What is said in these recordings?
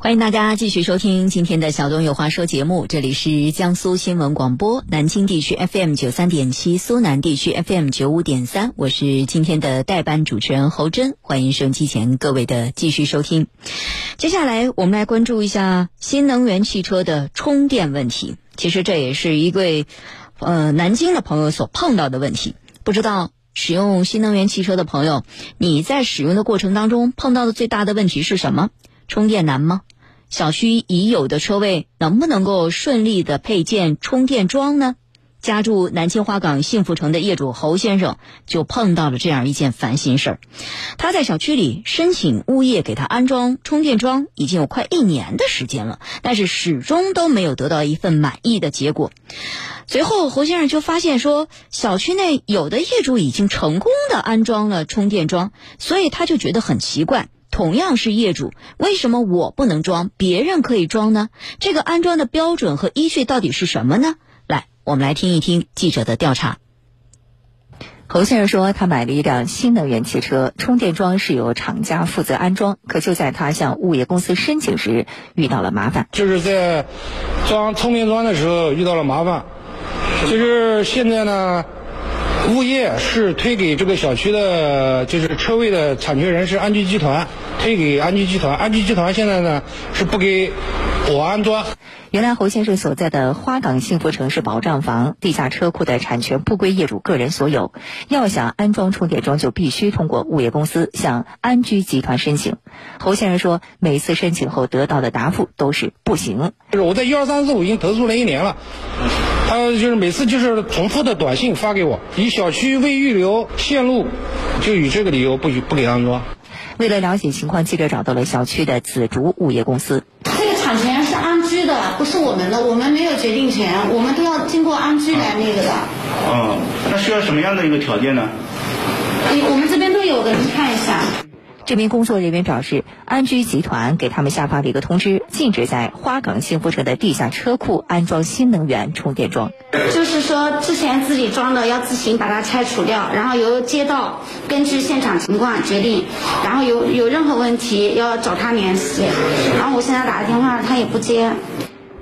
欢迎大家继续收听今天的小东有话说节目，这里是江苏新闻广播南京地区 FM 九三点七，苏南地区 FM 九五点三，我是今天的代班主持人侯真，欢迎收音机前各位的继续收听。接下来我们来关注一下新能源汽车的充电问题，其实这也是一位呃南京的朋友所碰到的问题，不知道使用新能源汽车的朋友，你在使用的过程当中碰到的最大的问题是什么？充电难吗？小区已有的车位能不能够顺利的配建充电桩呢？家住南京花港幸福城的业主侯先生就碰到了这样一件烦心事儿。他在小区里申请物业给他安装充电桩已经有快一年的时间了，但是始终都没有得到一份满意的结果。随后，侯先生就发现说，小区内有的业主已经成功的安装了充电桩，所以他就觉得很奇怪。同样是业主，为什么我不能装，别人可以装呢？这个安装的标准和依据到底是什么呢？来，我们来听一听记者的调查。侯先生说，他买了一辆新能源汽车，充电桩是由厂家负责安装，可就在他向物业公司申请时遇到了麻烦。就是在装充电桩的时候遇到了麻烦，就是现在呢。物业是推给这个小区的，就是车位的产权人是安居集团，推给安居集团。安居集团现在呢是不给我安装。原来侯先生所在的花岗幸福城市保障房，地下车库的产权不归业主个人所有。要想安装充电桩，就必须通过物业公司向安居集团申请。侯先生说，每次申请后得到的答复都是不行。就是我在一二三四五已经投诉了一年了。他就是每次就是重复的短信发给我，以小区未预留线路，就以这个理由不不给安装。为了了解情况，记者找到了小区的紫竹物业公司。这个产权是安居的，不是我们的，我们没有决定权，我们都要经过安居来那个的。嗯，那需要什么样的一个条件呢？我们这边都有的，你看一下。这名工作人员表示，安居集团给他们下发了一个通知，禁止在花岗幸福城的地下车库安装新能源充电桩。就是说，之前自己装的要自行把它拆除掉，然后由街道根据现场情况决定，然后有有任何问题要找他联系。然后我现在打个电话，他也不接。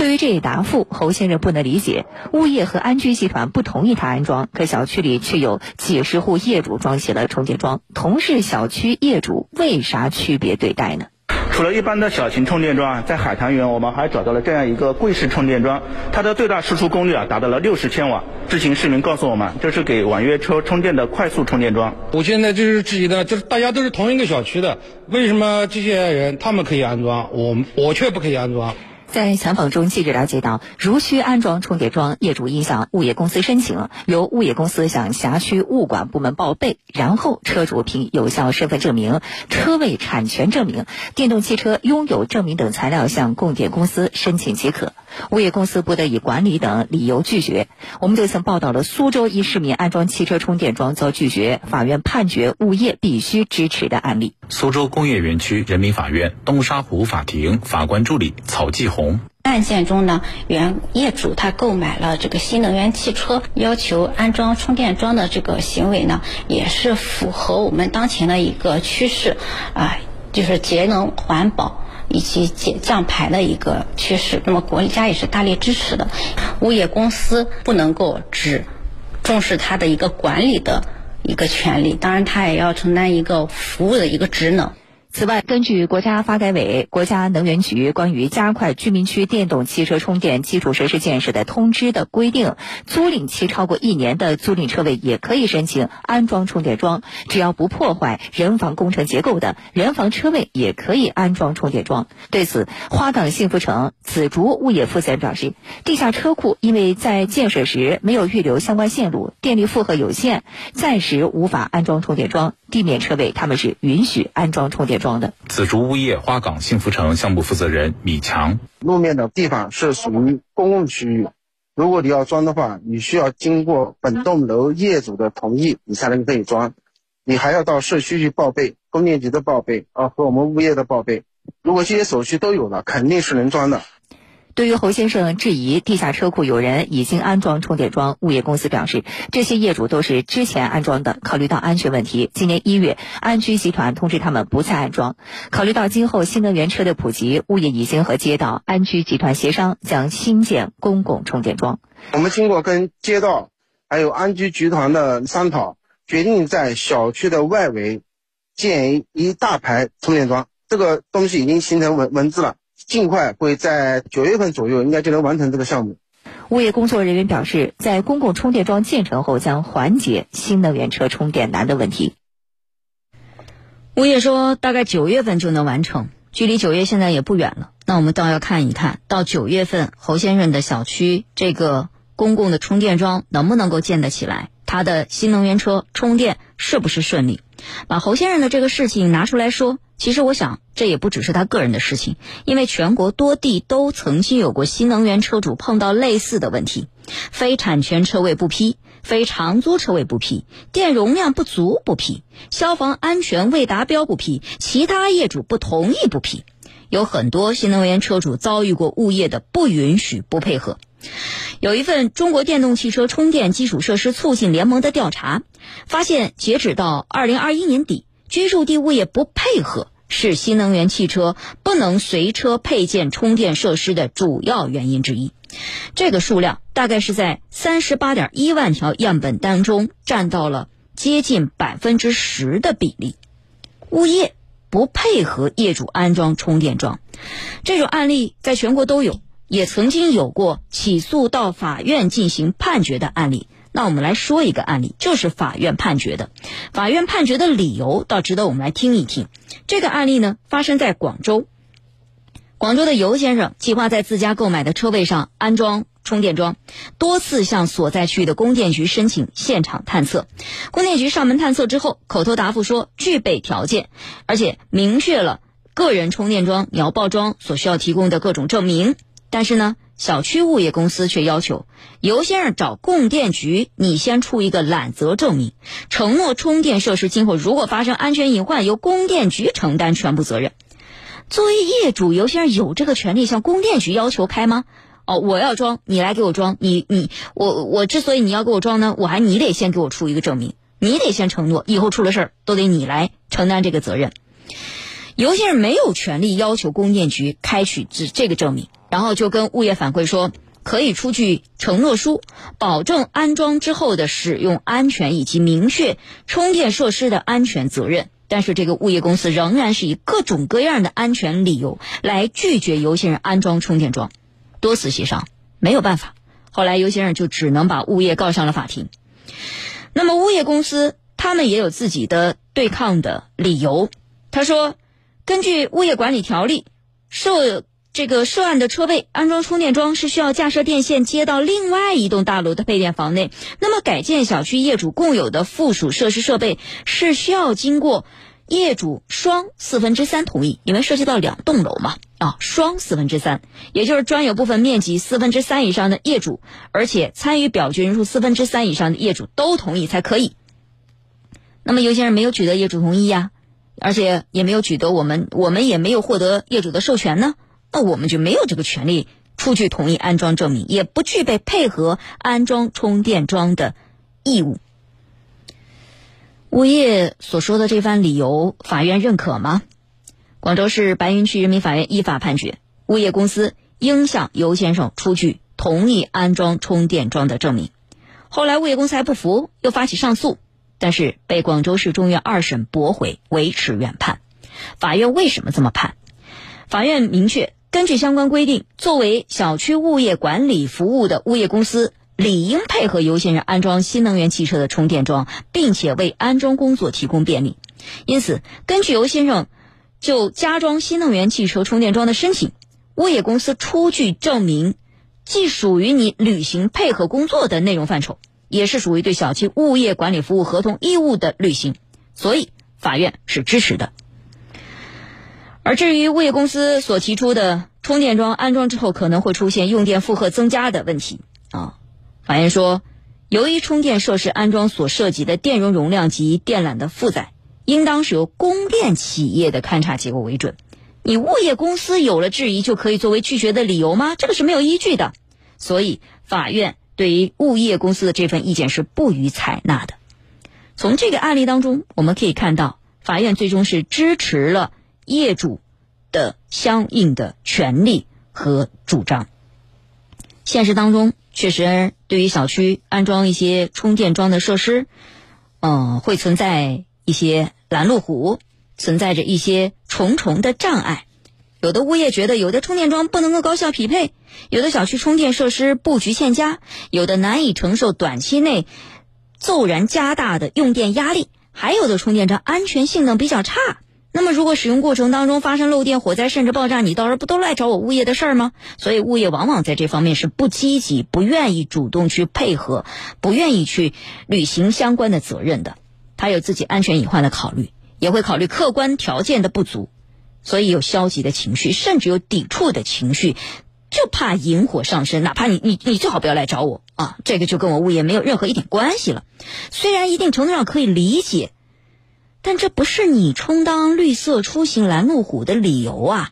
对于这一答复，侯先生不能理解。物业和安居集团不同意他安装，可小区里却有几十户业主装起了充电桩，同是小区业主，为啥区别对待呢？除了一般的小型充电桩啊，在海棠园我们还找到了这样一个柜式充电桩，它的最大输出功率啊达到了六十千瓦。知情市民告诉我们，这是给网约车充电的快速充电桩。我现在就是质疑的，就是大家都是同一个小区的，为什么这些人他们可以安装，我我却不可以安装？在采访中，记者了解到，如需安装充电桩，业主应向物业公司申请，由物业公司向辖区物管部门报备，然后车主凭有效身份证明、车位产权证明、电动汽车拥有证明等材料向供电公司申请即可。物业公司不得以管理等理由拒绝。我们就曾报道了苏州一市民安装汽车充电桩遭拒绝，法院判决物业必须支持的案例。苏州工业园区人民法院东沙湖法庭法官助理曹继红。案件中呢，原业主他购买了这个新能源汽车，要求安装充电桩的这个行为呢，也是符合我们当前的一个趋势，啊，就是节能环保以及减降牌的一个趋势。那么国家也是大力支持的，物业公司不能够只重视它的一个管理的一个权利，当然它也要承担一个服务的一个职能。此外，根据国家发改委、国家能源局关于加快居民区电动汽车充电基础设施建设的通知的规定，租赁期超过一年的租赁车位也可以申请安装充电桩，只要不破坏人防工程结构的人防车位也可以安装充电桩。对此，花岗幸福城紫竹物业负责人表示，地下车库因为在建设时没有预留相关线路，电力负荷有限，暂时无法安装充电桩。地面车位他们是允许安装充电。桩的紫竹物业花岗幸福城项目负责人米强，路面的地方是属于公共区域，如果你要装的话，你需要经过本栋楼业主的同意，你才能可以装，你还要到社区去报备，供电局的报备啊和我们物业的报备，如果这些手续都有了，肯定是能装的。对于侯先生质疑地下车库有人已经安装充电桩，物业公司表示，这些业主都是之前安装的，考虑到安全问题，今年一月安居集团通知他们不再安装。考虑到今后新能源车的普及，物业已经和街道、安居集团协商，将新建公共充电桩。我们经过跟街道还有安居集团的商讨，决定在小区的外围建一大排充电桩。这个东西已经形成文文字了。尽快会在九月份左右，应该就能完成这个项目。物业工作人员表示，在公共充电桩建成后，将缓解新能源车充电难的问题。物业说，大概九月份就能完成，距离九月现在也不远了。那我们倒要看一看到九月份侯先生的小区这个公共的充电桩能不能够建得起来，他的新能源车充电是不是顺利？把侯先生的这个事情拿出来说。其实我想，这也不只是他个人的事情，因为全国多地都曾经有过新能源车主碰到类似的问题：非产权车位不批、非长租车位不批、电容量不足不批、消防安全未达标不批、其他业主不同意不批。有很多新能源车主遭遇过物业的不允许、不配合。有一份中国电动汽车充电基础设施促进联盟的调查发现，截止到二零二一年底。居住地物业不配合是新能源汽车不能随车配建充电设施的主要原因之一。这个数量大概是在三十八点一万条样本当中占到了接近百分之十的比例。物业不配合业主安装充电桩，这种案例在全国都有，也曾经有过起诉到法院进行判决的案例。那我们来说一个案例，就是法院判决的。法院判决的理由倒值得我们来听一听。这个案例呢，发生在广州。广州的尤先生计划在自家购买的车位上安装充电桩，多次向所在区域的供电局申请现场探测。供电局上门探测之后，口头答复说具备条件，而且明确了个人充电桩你要报装所需要提供的各种证明。但是呢？小区物业公司却要求尤先生找供电局，你先出一个揽责证明，承诺充电设施今后如果发生安全隐患，由供电局承担全部责任。作为业主，尤先生有这个权利向供电局要求开吗？哦，我要装，你来给我装。你你我我之所以你要给我装呢，我还你得先给我出一个证明，你得先承诺以后出了事儿都得你来承担这个责任。尤先生没有权利要求供电局开取这这个证明。然后就跟物业反馈说，可以出具承诺书，保证安装之后的使用安全，以及明确充电设施的安全责任。但是这个物业公司仍然是以各种各样的安全理由来拒绝尤先生安装充电桩，多次协商没有办法，后来尤先生就只能把物业告上了法庭。那么物业公司他们也有自己的对抗的理由，他说，根据物业管理条例，受这个涉案的车位安装充电桩是需要架设电线接到另外一栋大楼的配电房内。那么改建小区业主共有的附属设施设备是需要经过业主双四分之三同意，因为涉及到两栋楼嘛啊，双四分之三，也就是专有部分面积四分之三以上的业主，而且参与表决人数四分之三以上的业主都同意才可以。那么有些人没有取得业主同意呀，而且也没有取得我们我们也没有获得业主的授权呢。那我们就没有这个权利出具同意安装证明，也不具备配合安装充电桩的义务。物业所说的这番理由，法院认可吗？广州市白云区人民法院依法判决，物业公司应向尤先生出具同意安装充电桩的证明。后来物业公司还不服，又发起上诉，但是被广州市中院二审驳回，维持原判。法院为什么这么判？法院明确。根据相关规定，作为小区物业管理服务的物业公司，理应配合尤先生安装新能源汽车的充电桩，并且为安装工作提供便利。因此，根据尤先生就加装新能源汽车充电桩的申请，物业公司出具证明，既属于你履行配合工作的内容范畴，也是属于对小区物业管理服务合同义务的履行，所以法院是支持的。而至于物业公司所提出的充电桩安装之后可能会出现用电负荷增加的问题啊，法院说，由于充电设施安装所涉及的电容容量及电缆的负载，应当是由供电企业的勘查结果为准。你物业公司有了质疑就可以作为拒绝的理由吗？这个是没有依据的。所以法院对于物业公司的这份意见是不予采纳的。从这个案例当中，我们可以看到，法院最终是支持了业主的相应的权利和主张。现实当中，确实对于小区安装一些充电桩的设施，嗯，会存在一些拦路虎，存在着一些重重的障碍。有的物业觉得，有的充电桩不能够高效匹配，有的小区充电设施布局欠佳，有的难以承受短期内骤然加大的用电压力，还有的充电桩安全性能比较差。那么，如果使用过程当中发生漏电、火灾甚至爆炸，你到时候不都来找我物业的事儿吗？所以，物业往往在这方面是不积极、不愿意主动去配合、不愿意去履行相关的责任的。他有自己安全隐患的考虑，也会考虑客观条件的不足，所以有消极的情绪，甚至有抵触的情绪，就怕引火上身。哪怕你你你最好不要来找我啊，这个就跟我物业没有任何一点关系了。虽然一定程度上可以理解。但这不是你充当绿色出行拦路虎的理由啊！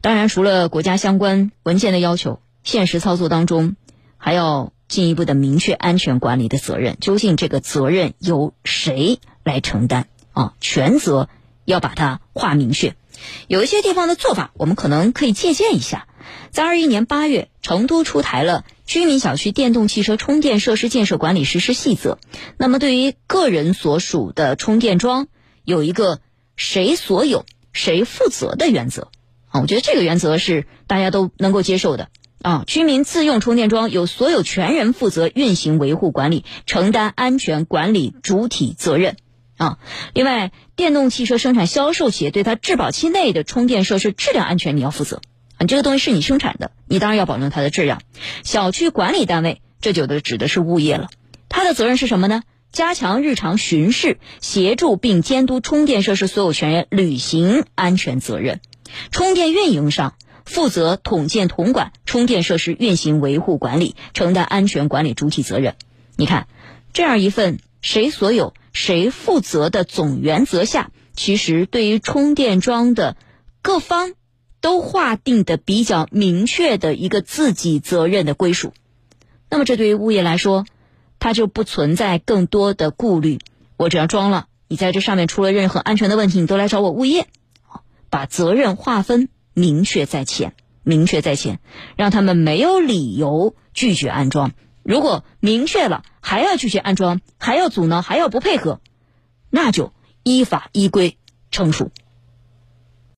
当然，除了国家相关文件的要求，现实操作当中还要进一步的明确安全管理的责任。究竟这个责任由谁来承担啊？全责要把它划明确。有一些地方的做法，我们可能可以借鉴一下。在二一年八月，成都出台了。居民小区电动汽车充电设施建设管理实施细则，那么对于个人所属的充电桩，有一个谁所有谁负责的原则啊，我觉得这个原则是大家都能够接受的啊。居民自用充电桩由所有权人负责运行维护管理，承担安全管理主体责任啊。另外，电动汽车生产销售企业对它质保期内的充电设施质量安全你要负责。你这个东西是你生产的，你当然要保证它的质量。小区管理单位，这就的指的是物业了，它的责任是什么呢？加强日常巡视，协助并监督充电设施所有权人履行安全责任。充电运营商负责统建统管充电设施运行维护管理，承担安全管理主体责任。你看，这样一份谁所有谁负责的总原则下，其实对于充电桩的各方。都划定的比较明确的一个自己责任的归属，那么这对于物业来说，它就不存在更多的顾虑。我只要装了，你在这上面出了任何安全的问题，你都来找我物业，把责任划分明确在前，明确在前，让他们没有理由拒绝安装。如果明确了还要拒绝安装，还要阻挠，还要不配合，那就依法依规惩处。